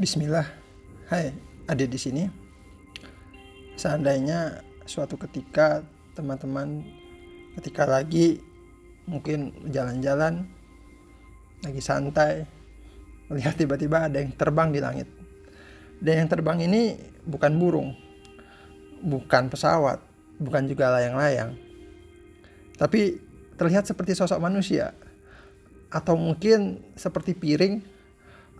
Bismillah. Hai, ada di sini. Seandainya suatu ketika teman-teman ketika lagi mungkin jalan-jalan lagi santai melihat tiba-tiba ada yang terbang di langit. Dan yang terbang ini bukan burung, bukan pesawat, bukan juga layang-layang. Tapi terlihat seperti sosok manusia atau mungkin seperti piring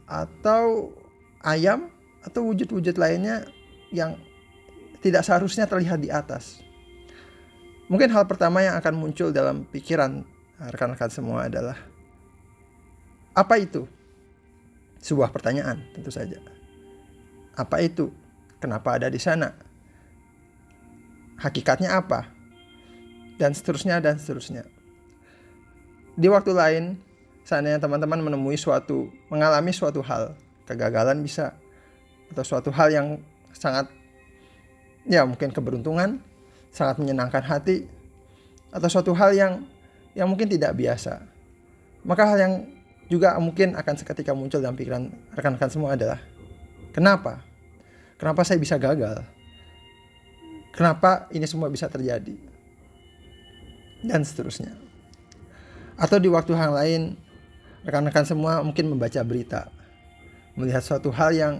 atau ayam atau wujud-wujud lainnya yang tidak seharusnya terlihat di atas. Mungkin hal pertama yang akan muncul dalam pikiran rekan-rekan semua adalah apa itu? Sebuah pertanyaan tentu saja. Apa itu? Kenapa ada di sana? Hakikatnya apa? Dan seterusnya dan seterusnya. Di waktu lain, seandainya teman-teman menemui suatu, mengalami suatu hal, kegagalan bisa, atau suatu hal yang sangat, ya mungkin keberuntungan, sangat menyenangkan hati, atau suatu hal yang yang mungkin tidak biasa. Maka hal yang juga mungkin akan seketika muncul dalam pikiran rekan-rekan semua adalah kenapa? Kenapa saya bisa gagal? Kenapa ini semua bisa terjadi? Dan seterusnya. Atau di waktu yang lain, rekan-rekan semua mungkin membaca berita, melihat suatu hal yang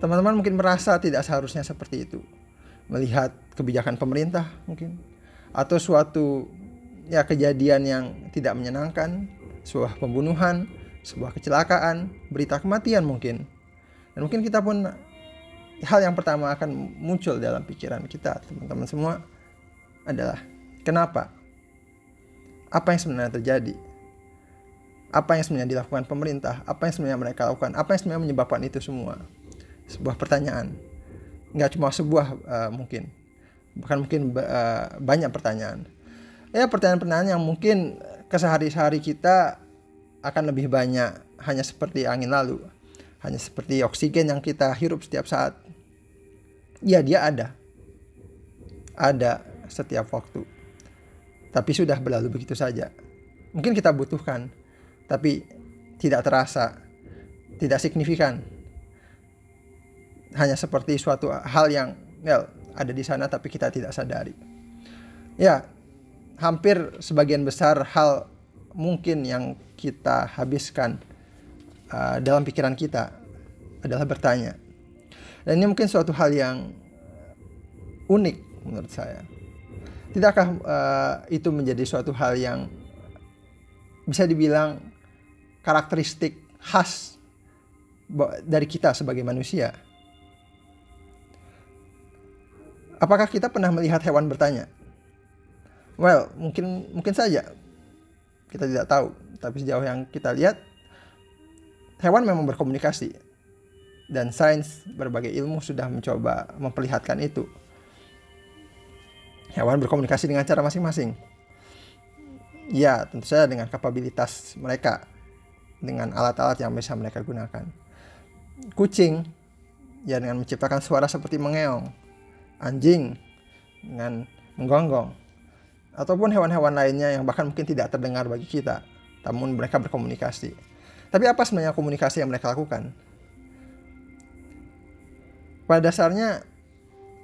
teman-teman mungkin merasa tidak seharusnya seperti itu. Melihat kebijakan pemerintah mungkin atau suatu ya kejadian yang tidak menyenangkan sebuah pembunuhan, sebuah kecelakaan, berita kematian mungkin. Dan mungkin kita pun hal yang pertama akan muncul dalam pikiran kita, teman-teman semua adalah kenapa? Apa yang sebenarnya terjadi? Apa yang sebenarnya dilakukan pemerintah? Apa yang sebenarnya mereka lakukan? Apa yang sebenarnya menyebabkan itu semua? Sebuah pertanyaan. Nggak cuma sebuah uh, mungkin. Bahkan mungkin uh, banyak pertanyaan. Ya pertanyaan-pertanyaan yang mungkin kesehari-hari kita akan lebih banyak hanya seperti angin lalu, hanya seperti oksigen yang kita hirup setiap saat. Ya, dia ada. Ada setiap waktu. Tapi sudah berlalu begitu saja. Mungkin kita butuhkan, tapi tidak terasa, tidak signifikan. Hanya seperti suatu hal yang well, ada di sana tapi kita tidak sadari. Ya, hampir sebagian besar hal mungkin yang kita habiskan uh, dalam pikiran kita adalah bertanya. Dan ini mungkin suatu hal yang unik menurut saya. Tidakkah uh, itu menjadi suatu hal yang bisa dibilang karakteristik khas dari kita sebagai manusia? Apakah kita pernah melihat hewan bertanya? Well, mungkin mungkin saja kita tidak tahu, tapi sejauh yang kita lihat hewan memang berkomunikasi dan sains berbagai ilmu sudah mencoba memperlihatkan itu. Hewan berkomunikasi dengan cara masing-masing. Ya, tentu saja dengan kapabilitas mereka dengan alat-alat yang bisa mereka gunakan. Kucing ya dengan menciptakan suara seperti mengeong. Anjing dengan menggonggong ataupun hewan-hewan lainnya yang bahkan mungkin tidak terdengar bagi kita, namun mereka berkomunikasi. Tapi apa sebenarnya komunikasi yang mereka lakukan? Pada dasarnya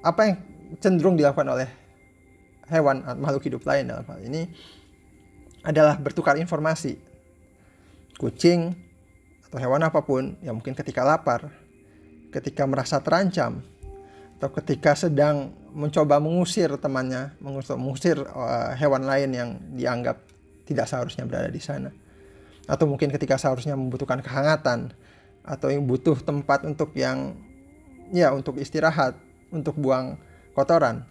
apa yang cenderung dilakukan oleh hewan atau makhluk hidup lain dalam hal ini adalah bertukar informasi. Kucing atau hewan apa pun yang mungkin ketika lapar, ketika merasa terancam, atau ketika sedang mencoba mengusir temannya, mengusir, mengusir uh, hewan lain yang dianggap tidak seharusnya berada di sana. Atau mungkin ketika seharusnya membutuhkan kehangatan atau yang butuh tempat untuk yang ya untuk istirahat, untuk buang kotoran.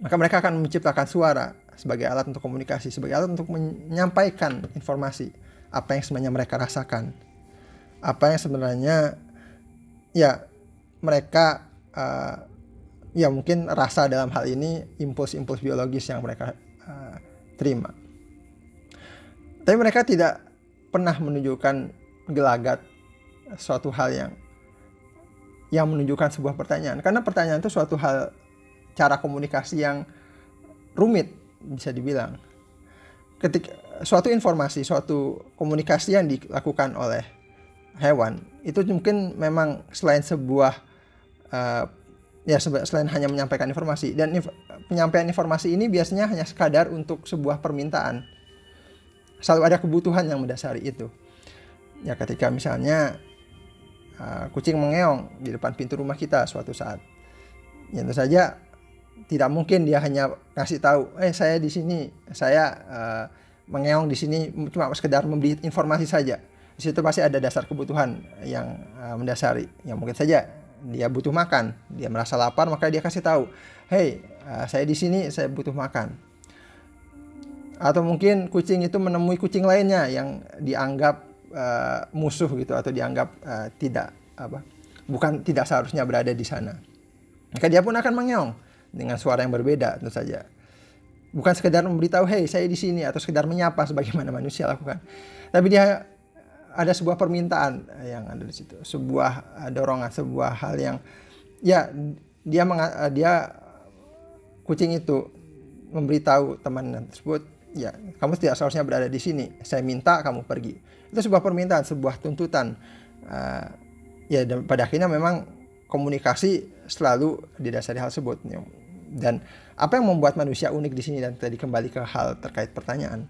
Maka mereka akan menciptakan suara sebagai alat untuk komunikasi, sebagai alat untuk menyampaikan informasi apa yang sebenarnya mereka rasakan. Apa yang sebenarnya ya mereka uh, ya mungkin rasa dalam hal ini impuls-impuls biologis yang mereka uh, terima. Tapi mereka tidak pernah menunjukkan gelagat suatu hal yang yang menunjukkan sebuah pertanyaan karena pertanyaan itu suatu hal cara komunikasi yang rumit bisa dibilang ketika suatu informasi suatu komunikasi yang dilakukan oleh hewan itu mungkin memang selain sebuah uh, ya selain hanya menyampaikan informasi. Dan inf penyampaian informasi ini biasanya hanya sekadar untuk sebuah permintaan. Selalu ada kebutuhan yang mendasari itu. Ya ketika misalnya uh, kucing mengeong di depan pintu rumah kita suatu saat ya tentu saja tidak mungkin dia hanya ngasih tahu eh saya di sini saya uh, mengeong di sini cuma sekedar memberi informasi saja. Di situ pasti ada dasar kebutuhan yang uh, mendasari. Yang mungkin saja dia butuh makan. Dia merasa lapar maka dia kasih tahu hey uh, saya di sini saya butuh makan. Atau mungkin kucing itu menemui kucing lainnya yang dianggap uh, musuh gitu atau dianggap uh, tidak apa bukan tidak seharusnya berada di sana. Maka dia pun akan mengeong dengan suara yang berbeda tentu saja bukan sekedar memberitahu hey saya di sini atau sekedar menyapa sebagaimana manusia lakukan tapi dia ada sebuah permintaan yang ada di situ, sebuah dorongan, sebuah hal yang ya dia uh, dia kucing itu memberitahu teman tersebut, ya kamu tidak seharusnya berada di sini. Saya minta kamu pergi. Itu sebuah permintaan, sebuah tuntutan. Uh, ya pada akhirnya memang komunikasi selalu didasari hal tersebut. Dan apa yang membuat manusia unik di sini dan tadi kembali ke hal terkait pertanyaan.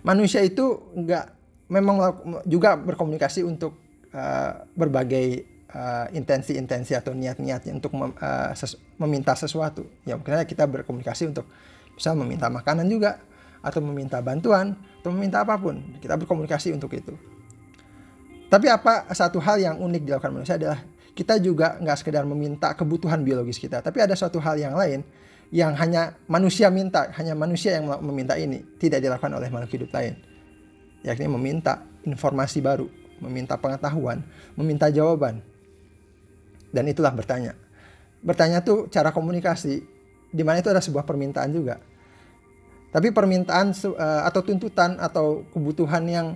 Manusia itu nggak memang juga berkomunikasi untuk uh, berbagai uh, intensi-intensi atau niat-niatnya untuk mem, uh, ses meminta sesuatu. Ya mungkin kita berkomunikasi untuk bisa meminta makanan juga atau meminta bantuan atau meminta apa pun. Kita berkomunikasi untuk itu. Tapi apa satu hal yang unik dilakukan manusia adalah kita juga nggak sekedar meminta kebutuhan biologis kita, tapi ada suatu hal yang lain yang hanya manusia minta, hanya manusia yang meminta ini, tidak dilakukan oleh makhluk hidup lain yakni meminta informasi baru, meminta pengetahuan, meminta jawaban. Dan itulah bertanya. Bertanya tuh cara komunikasi, di mana itu ada sebuah permintaan juga. Tapi permintaan uh, atau tuntutan atau kebutuhan yang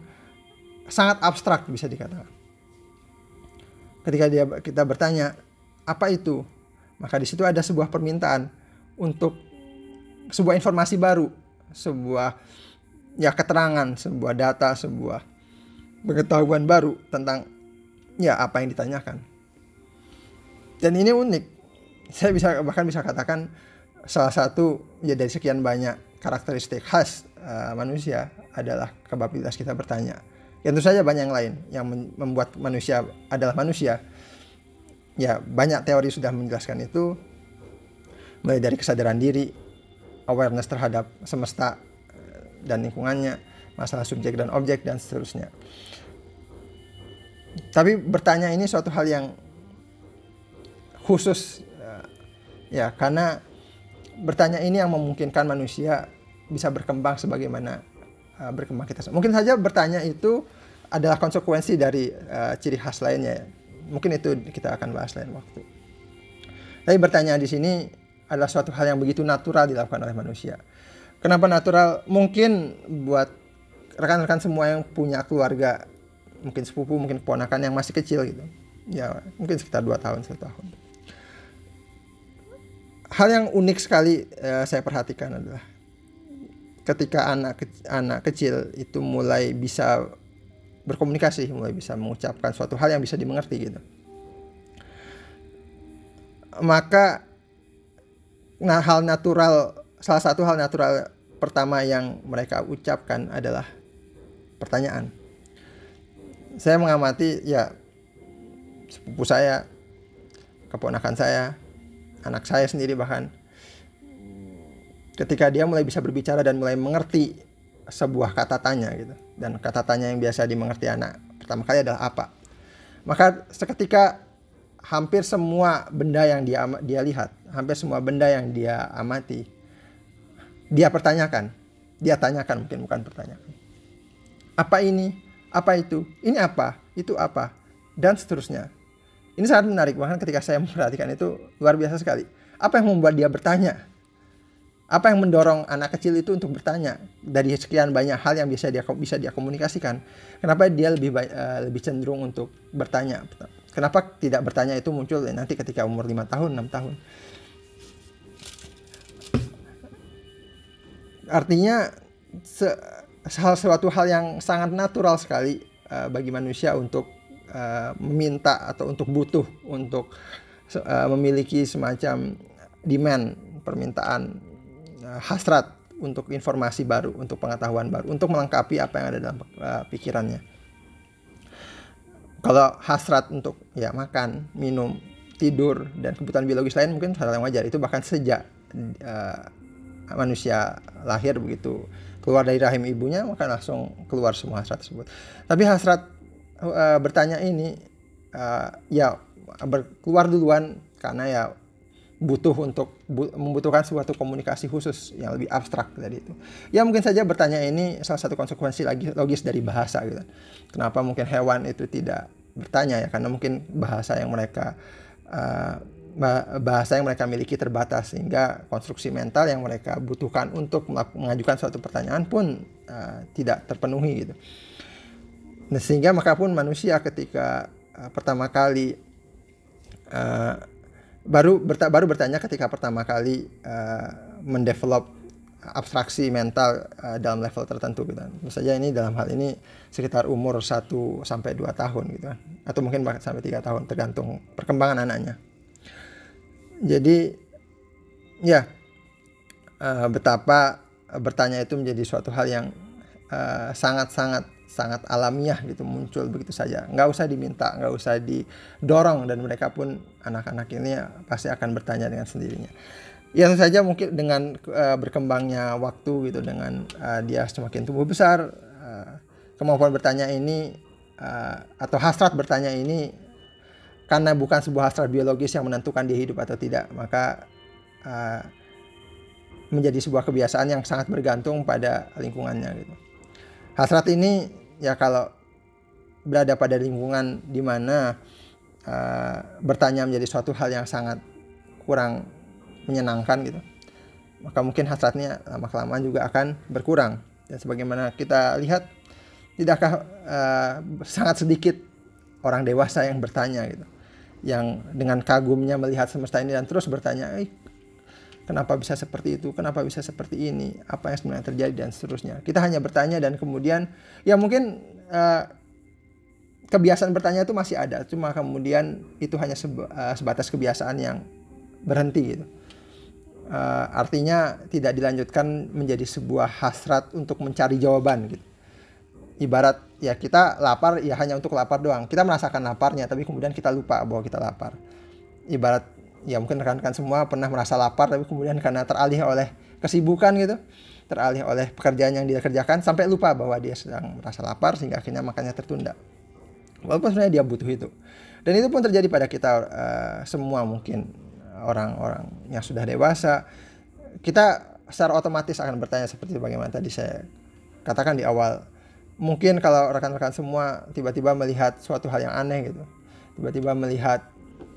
sangat abstrak bisa dikatakan. Ketika dia kita bertanya, apa itu? Maka di situ ada sebuah permintaan untuk sebuah informasi baru, sebuah ya keterangan, sebuah data, sebuah pengetahuan baru tentang ya apa yang ditanyakan. Dan ini unik. Saya bisa bahkan bisa katakan salah satu ya dari sekian banyak karakteristik khas uh, manusia adalah kapabilitas kita bertanya. Ya tentu saja banyak yang lain yang membuat manusia adalah manusia. Ya banyak teori sudah menjelaskan itu mulai dari kesadaran diri, awareness terhadap semesta dan lingkungannya, masalah subjek dan objek dan seterusnya. Tapi bertanya ini suatu hal yang khusus eh, ya karena bertanya ini yang memungkinkan manusia bisa berkembang sebagaimana uh, berkembang kita. Mungkin saja bertanya itu adalah konsekuensi dari uh, ciri khas lainnya. Mungkin itu kita akan bahas lain waktu. Tapi bertanya di sini adalah suatu hal yang begitu natural dilakukan oleh manusia. Kenapa natural? Mungkin buat rekan-rekan semua yang punya keluarga, mungkin sepupu, mungkin keponakan yang masih kecil gitu. Ya, mungkin sekitar 2 tahun, satu tahun. Hal yang unik sekali uh, saya perhatikan adalah ketika anak ke anak kecil itu mulai bisa berkomunikasi, mulai bisa mengucapkan suatu hal yang bisa dimengerti gitu. Maka nah hal natural salah satu hal natural pertama yang mereka ucapkan adalah pertanyaan. Saya mengamati ya sepupu saya, keponakan saya, anak saya sendiri bahkan ketika dia mulai bisa berbicara dan mulai mengerti sebuah kata tanya gitu dan kata tanya yang biasa dimengerti anak pertama kali adalah apa maka seketika hampir semua benda yang dia dia lihat hampir semua benda yang dia amati dia pertanyakan. Dia tanyakan mungkin bukan pertanyakan. Apa ini? Apa itu? Ini apa? Itu apa? Dan seterusnya. Ini sangat menarik bahkan ketika saya memperhatikan itu luar biasa sekali. Apa yang membuat dia bertanya? Apa yang mendorong anak kecil itu untuk bertanya dari sekian banyak hal yang bisa dia bisa dia komunikasikan? Kenapa dia lebih uh, lebih cenderung untuk bertanya? Kenapa tidak bertanya itu muncul nanti ketika umur 5 tahun, 6 tahun? artinya se suatu hal yang sangat natural sekali uh, bagi manusia untuk uh, meminta atau untuk butuh untuk memiliki semacam demand permintaan hasrat untuk informasi baru untuk pengetahuan baru untuk melengkapi apa yang ada dalam uh, pikirannya kalau hasrat untuk ya makan minum tidur dan kebutuhan biologis lain mungkin hal yang wajar itu bahkan sejak uh, manusia lahir begitu keluar dari rahim ibunya maka langsung keluar semua hasrat tersebut. Tapi hasrat uh, bertanya ini uh, ya ber, keluar duluan karena ya butuh untuk bu, membutuhkan suatu komunikasi khusus yang lebih abstrak dari itu. Ya mungkin saja bertanya ini salah satu konsekuensi lagi logis dari bahasa gitu. Kenapa mungkin hewan itu tidak bertanya ya karena mungkin bahasa yang mereka uh, bahasa yang mereka miliki terbatas sehingga konstruksi mental yang mereka butuhkan untuk mengajukan suatu pertanyaan pun uh, tidak terpenuhi gitu. Nah, sehingga maka pun manusia ketika uh, pertama kali uh, baru berta baru bertanya ketika pertama kali uh, mendevelop abstraksi mental uh, dalam level tertentu gitu. Tentu saja ini dalam hal ini sekitar umur 1 sampai 2 tahun gitu. Atau mungkin bahkan sampai 3 tahun tergantung perkembangan anaknya jadi ya uh, betapa bertanya itu menjadi suatu hal yang uh, sangat sangat sangat alamiah gitu muncul begitu saja nggak usah diminta nggak usah didorong dan mereka pun anak-anak ini pasti akan bertanya dengan sendirinya yang saja mungkin dengan uh, berkembangnya waktu gitu dengan uh, dia semakin tumbuh besar uh, kemampuan bertanya ini uh, atau hasrat bertanya ini karena bukan sebuah hasrat biologis yang menentukan dia hidup atau tidak, maka uh, menjadi sebuah kebiasaan yang sangat bergantung pada lingkungannya gitu. Hasrat ini ya kalau berada pada lingkungan di mana uh, bertanya menjadi suatu hal yang sangat kurang menyenangkan gitu, maka mungkin hasratnya lama kelamaan juga akan berkurang. Dan sebagaimana kita lihat, tidakkah uh, sangat sedikit orang dewasa yang bertanya gitu yang dengan kagumnya melihat semesta ini dan terus bertanya, eh, kenapa bisa seperti itu, kenapa bisa seperti ini, apa yang sebenarnya terjadi dan seterusnya. Kita hanya bertanya dan kemudian ya mungkin uh, kebiasaan bertanya itu masih ada, cuma kemudian itu hanya uh, sebatas kebiasaan yang berhenti gitu. Uh, artinya tidak dilanjutkan menjadi sebuah hasrat untuk mencari jawaban gitu ibarat ya kita lapar ya hanya untuk lapar doang. Kita merasakan laparnya tapi kemudian kita lupa bahwa kita lapar. Ibarat ya mungkin rekan-rekan semua pernah merasa lapar tapi kemudian karena teralih oleh kesibukan gitu, teralih oleh pekerjaan yang dia kerjakan sampai lupa bahwa dia sedang merasa lapar sehingga akhirnya makannya tertunda. Walaupun sebenarnya dia butuh itu. Dan itu pun terjadi pada kita uh, semua mungkin orang-orang yang sudah dewasa. Kita secara otomatis akan bertanya seperti bagaimana tadi saya katakan di awal mungkin kalau rekan-rekan semua tiba-tiba melihat suatu hal yang aneh gitu tiba-tiba melihat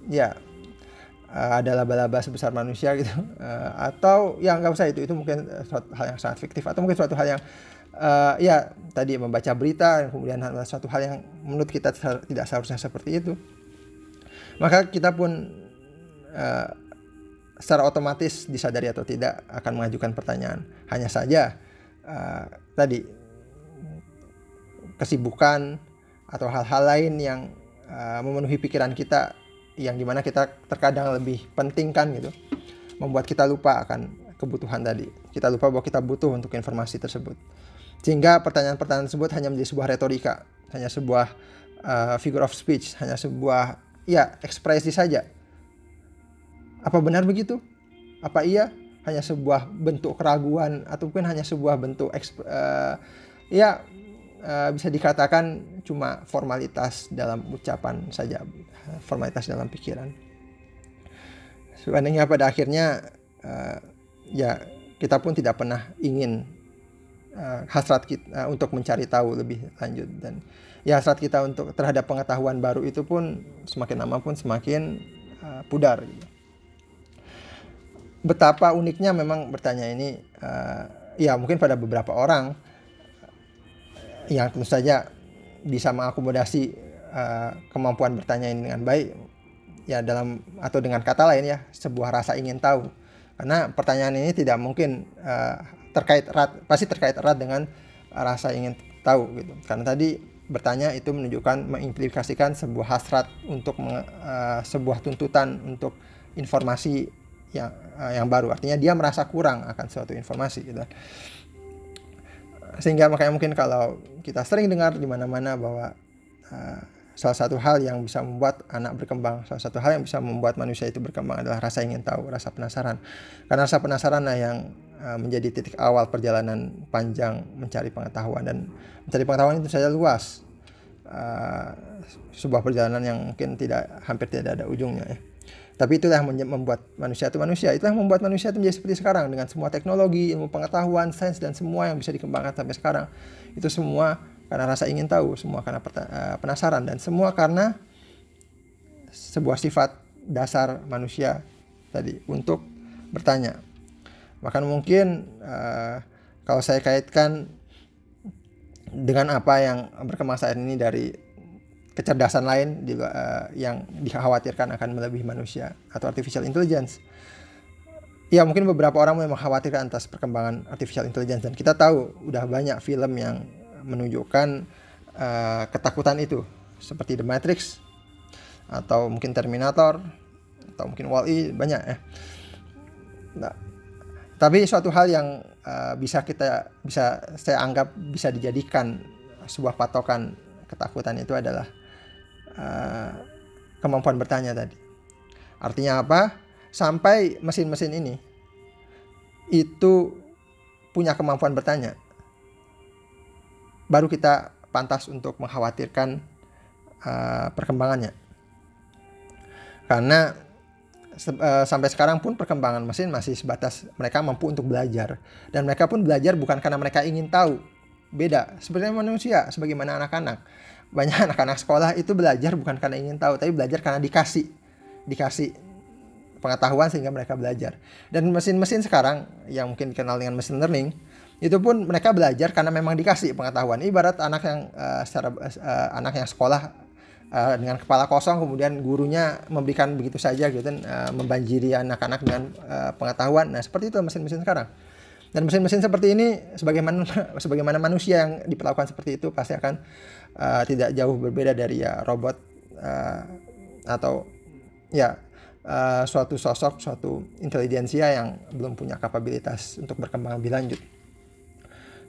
ya uh, ada laba-laba sebesar manusia gitu. Uh, atau yang nggak usah itu itu mungkin suatu hal yang sangat fiktif atau mungkin suatu hal yang uh, ya tadi membaca berita kemudian suatu hal yang menurut kita tidak seharusnya seperti itu. Maka kita pun uh, secara otomatis disadari atau tidak akan mengajukan pertanyaan. Hanya saja uh, tadi kesibukan atau hal-hal lain yang uh, memenuhi pikiran kita yang di mana kita terkadang lebih penting kan gitu membuat kita lupa akan kebutuhan tadi. Kita lupa bahwa kita butuh untuk informasi tersebut. Sehingga pertanyaan-pertanyaan tersebut hanya menjadi sebuah retorika hanya sebuah uh, figure of speech hanya sebuah ya ekspresi saja. Apa benar begitu? Apa iya? Hanya sebuah bentuk keraguan atau mungkin hanya sebuah bentuk uh, ya uh, bisa dikatakan cuma formalitas dalam ucapan saja, formalitas dalam pikiran. Sebenarnya pada akhirnya uh, ya kita pun tidak pernah ingin uh, hasrat kita uh, untuk mencari tahu lebih lanjut dan ya hasrat kita untuk terhadap pengetahuan baru itu pun semakin lama pun semakin uh, pudar. Gitu. Betapa uniknya memang bertanya ini uh, ya mungkin pada beberapa orang yang tentu saja bisa mengakomodasi uh, kemampuan bertanya ini dengan baik ya dalam atau dengan kata lain ya sebuah rasa ingin tahu. Karena pertanyaan ini tidak mungkin uh, terkait erat pasti terkait erat dengan rasa ingin tahu gitu. Karena tadi bertanya itu menunjukkan mengimplikasikan sebuah hasrat untuk uh, sebuah tuntutan untuk informasi yang uh, yang baru. Artinya dia merasa kurang akan suatu informasi gitu sehingga makanya mungkin kalau kita sering dengar di mana-mana bahwa uh, salah satu hal yang bisa membuat anak berkembang, salah satu hal yang bisa membuat manusia itu berkembang adalah rasa ingin tahu, rasa penasaran. Karena rasa penasaran lah yang uh, menjadi titik awal perjalanan panjang mencari pengetahuan dan mencari pengetahuan itu saja luas. Uh, sebuah perjalanan yang mungkin tidak hampir tidak ada ujungnya ya. Tapi itulah yang membuat manusia itu manusia. Itulah yang membuat manusia itu menjadi seperti sekarang dengan semua teknologi, ilmu pengetahuan, sains dan semua yang bisa dikembangkan sampai sekarang. Itu semua karena rasa ingin tahu, semua karena eh, penasaran dan semua karena sebuah sifat dasar manusia tadi untuk bertanya. Bahkan mungkin uh, kalau saya kaitkan dengan apa yang berkembang saat ini dari kecerdasan lain di, uh, yang dikhawatirkan akan melebihi manusia atau artificial intelligence. Ya mungkin beberapa orang memang khawatirkan atas perkembangan artificial intelligence dan kita tahu udah banyak film yang menunjukkan uh, ketakutan itu seperti The Matrix atau mungkin Terminator atau mungkin Wall-E banyak ya. Nah, tapi suatu hal yang uh, bisa kita bisa saya anggap bisa dijadikan sebuah patokan ketakutan itu adalah uh, kemampuan bertanya tadi. Artinya apa? Sampai mesin-mesin ini itu punya kemampuan bertanya. Baru kita pantas untuk mengkhawatirkan uh, perkembangannya. Karena uh, sampai sekarang pun perkembangan mesin masih sebatas mereka mampu untuk belajar dan mereka pun belajar bukan karena mereka ingin tahu. Beda sebenarnya manusia sebagaimana anak-anak banyak anak-anak sekolah itu belajar bukan karena ingin tahu, tapi belajar karena dikasih, dikasih pengetahuan sehingga mereka belajar. Dan mesin-mesin sekarang yang mungkin dikenal dengan mesin learning itu pun mereka belajar karena memang dikasih pengetahuan. Ibarat anak yang uh, secara uh, anak yang sekolah uh, dengan kepala kosong kemudian gurunya memberikan begitu saja gitu uh, membanjiri anak-anak dengan uh, pengetahuan. Nah, seperti itu mesin-mesin sekarang. Dan mesin-mesin seperti ini sebagaimana sebagaimana manusia yang diperlakukan seperti itu pasti akan uh, tidak jauh berbeda dari ya robot uh, atau ya uh, suatu sosok suatu intelijensia yang belum punya kapabilitas untuk berkembang lebih lanjut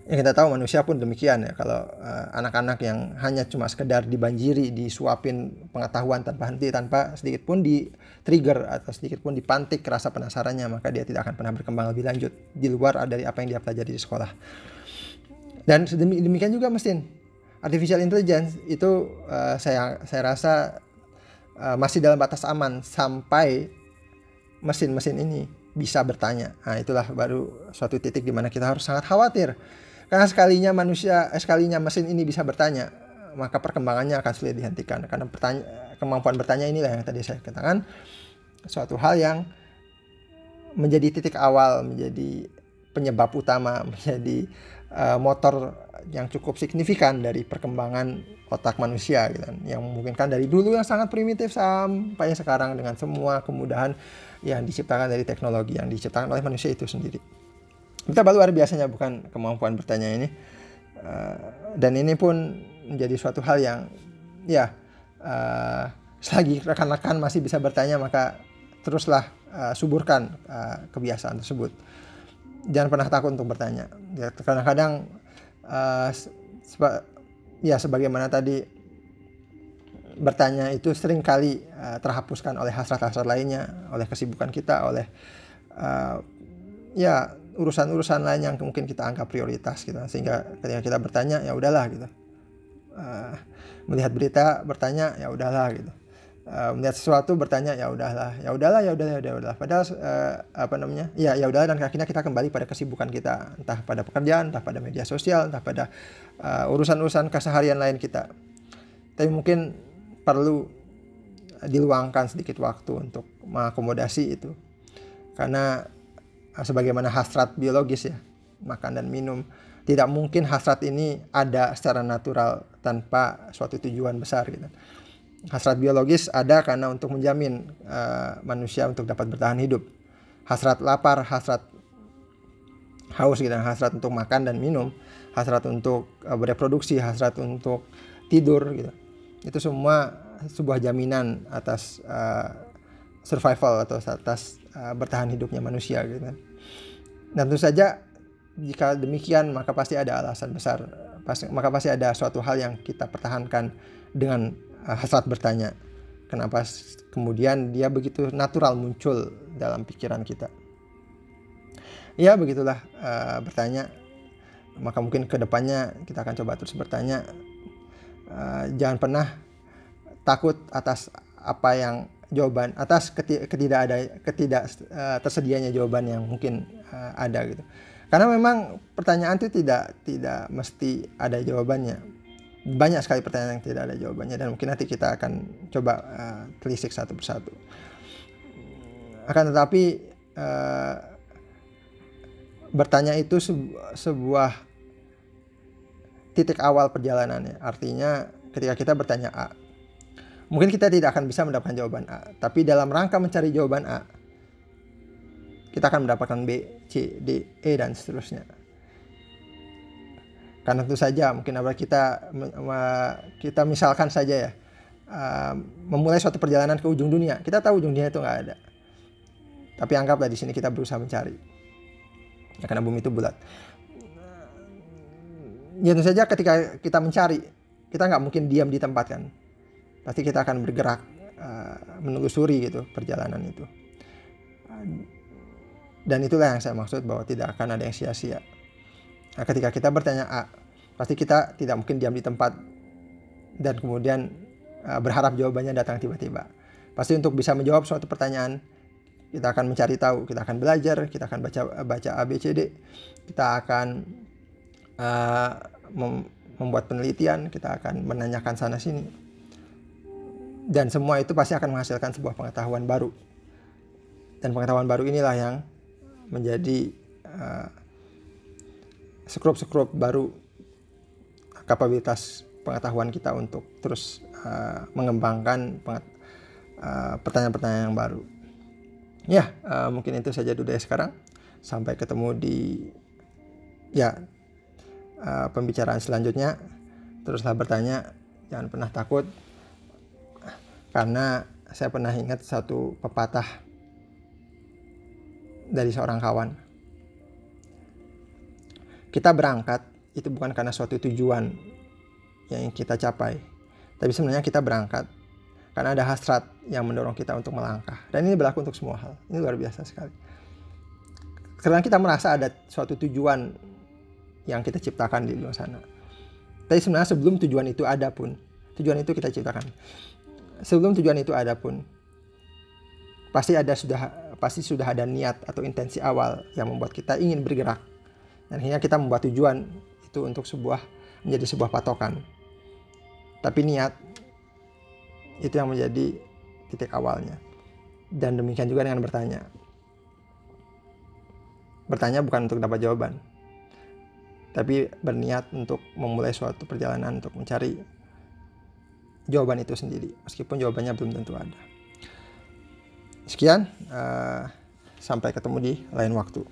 yang kita tahu manusia pun demikian ya. Kalau anak-anak uh, yang hanya cuma sekedar dibanjiri disuapin pengetahuan tanpa henti tanpa sedikit pun di trigger atau sedikit pun dipantik rasa penasarannya maka dia tidak akan pernah berkembang lebih lanjut di luar dari apa yang dia pelajari di sekolah. Dan demikian juga mesin artificial intelligence itu uh, saya saya rasa uh, masih dalam batas aman sampai mesin-mesin ini bisa bertanya. Nah itulah baru suatu titik di mana kita harus sangat khawatir karena sekalinya manusia, eh, sekalinya mesin ini bisa bertanya, maka perkembangannya akan sulit dihentikan. Karena pertanya, kemampuan bertanya inilah yang tadi saya katakan, suatu hal yang menjadi titik awal, menjadi penyebab utama, menjadi uh, motor yang cukup signifikan dari perkembangan otak manusia gitu kan. yang memungkinkan dari dulu yang sangat primitif sampai sekarang dengan semua kemudahan yang diciptakan dari teknologi yang diciptakan oleh manusia itu sendiri betapa luar biasanya bukan kemampuan bertanya ini. Uh, dan ini pun menjadi suatu hal yang ya uh, selagi rekan-rekan masih bisa bertanya maka teruslah uh, suburkan uh, kebiasaan tersebut. Jangan pernah takut untuk bertanya. Ya kadang-kadang uh, seba ya sebagaimana tadi bertanya itu sering kali uh, terhapuskan oleh hasrat-hasrat lainnya oleh kesibukan kita oleh uh, ya urusan-urusan lain yang mungkin kita anggap prioritas gitu. Sehingga ketika kita bertanya ya udahlah gitu. Uh, melihat berita bertanya ya udahlah gitu. Uh, melihat sesuatu bertanya ya udahlah. Ya udahlah ya udahlah ya udahlah padahal uh, apa namanya? Ya ya udahlah. Dan akhirnya kita kembali pada kesibukan kita. Entah pada pekerjaan entah pada media sosial entah pada urusan-urusan keseharian lain kita. Tapi mungkin perlu diluangkan sedikit waktu untuk mengakomodasi itu. Karena sebagaimana hasrat biologis ya makan dan minum. Tidak mungkin hasrat ini ada secara natural tanpa suatu tujuan besar gitu. Hasrat biologis ada karena untuk menjamin uh, manusia untuk dapat bertahan hidup. Hasrat lapar hasrat haus gitu hasrat untuk makan dan minum hasrat untuk uh, bereproduksi hasrat untuk tidur gitu. Itu semua sebuah jaminan atas uh, survival atau atas uh, bertahan hidupnya manusia gitu kan. Dan tentu saja jika demikian maka pasti ada alasan besar. Pasti, maka pasti ada suatu hal yang kita pertahankan dengan uh, hasrat bertanya. Kenapa kemudian dia begitu natural muncul dalam pikiran kita. Ya begitulah uh, bertanya. Maka mungkin ke depannya kita akan coba terus bertanya. Uh, jangan pernah takut atas apa yang jawaban atas ketidak ada ketidak uh, tersedianya jawaban yang mungkin uh, ada gitu. Karena memang pertanyaan itu tidak tidak mesti ada jawabannya. Banyak sekali pertanyaan yang tidak ada jawabannya dan mungkin nanti kita akan coba uh, telisik satu persatu. Akan tetapi uh, bertanya itu sebu sebuah titik awal perjalanannya. Artinya ketika kita bertanya A mungkin kita tidak akan bisa mendapatkan jawaban A tapi dalam rangka mencari jawaban A kita akan mendapatkan B, C, D, E dan seterusnya. Karena tentu saja mungkin apa kita kita misalkan saja ya memulai suatu perjalanan ke ujung dunia. Kita tahu ujung dunia itu nggak ada. Tapi anggaplah di sini kita berusaha mencari. Ya karena bumi itu bulat. Ya tentu saja ketika kita mencari, kita nggak mungkin diam di tempat kan. Pasti kita akan bergerak uh, menelusuri gitu perjalanan itu. Dan itulah yang saya maksud bahwa tidak akan ada yang sia-sia. Nah, ketika kita bertanya A, pasti kita tidak mungkin diam di tempat dan kemudian uh, berharap jawabannya datang tiba-tiba. Pasti untuk bisa menjawab suatu pertanyaan, kita akan mencari tahu, kita akan belajar, kita akan baca baca A, B, C, D, kita akan uh, mem membuat penelitian, kita akan menanyakan sana sini. Dan semua itu pasti akan menghasilkan sebuah pengetahuan baru. Dan pengetahuan baru inilah yang menjadi uh, skrup-skrup baru kapabilitas pengetahuan kita untuk terus uh, mengembangkan uh, pertanyaan-pertanyaan yang baru. Ya, uh, mungkin itu saja dulu ya sekarang. Sampai ketemu di ya uh, pembicaraan selanjutnya. Teruslah bertanya, jangan pernah takut. Karena saya pernah ingat satu pepatah dari seorang kawan. Kita berangkat itu bukan karena suatu tujuan yang kita capai, tapi sebenarnya kita berangkat karena ada hasrat yang mendorong kita untuk melangkah. Dan ini berlaku untuk semua hal. Ini luar biasa sekali. Karena kita merasa ada suatu tujuan yang kita ciptakan di luar sana. Tapi sebenarnya sebelum tujuan itu ada pun, tujuan itu kita ciptakan. Sebelum tujuan itu ada pun, pasti ada sudah pasti sudah ada niat atau intensi awal yang membuat kita ingin bergerak. Dan akhirnya kita membuat tujuan itu untuk sebuah menjadi sebuah patokan. Tapi niat itu yang menjadi titik awalnya. Dan demikian juga dengan bertanya. Bertanya bukan untuk dapat jawaban. Tapi berniat untuk memulai suatu perjalanan untuk mencari jawaban itu sendiri. Meskipun jawabannya belum tentu ada. Sekian, uh, sampai ketemu di lain waktu.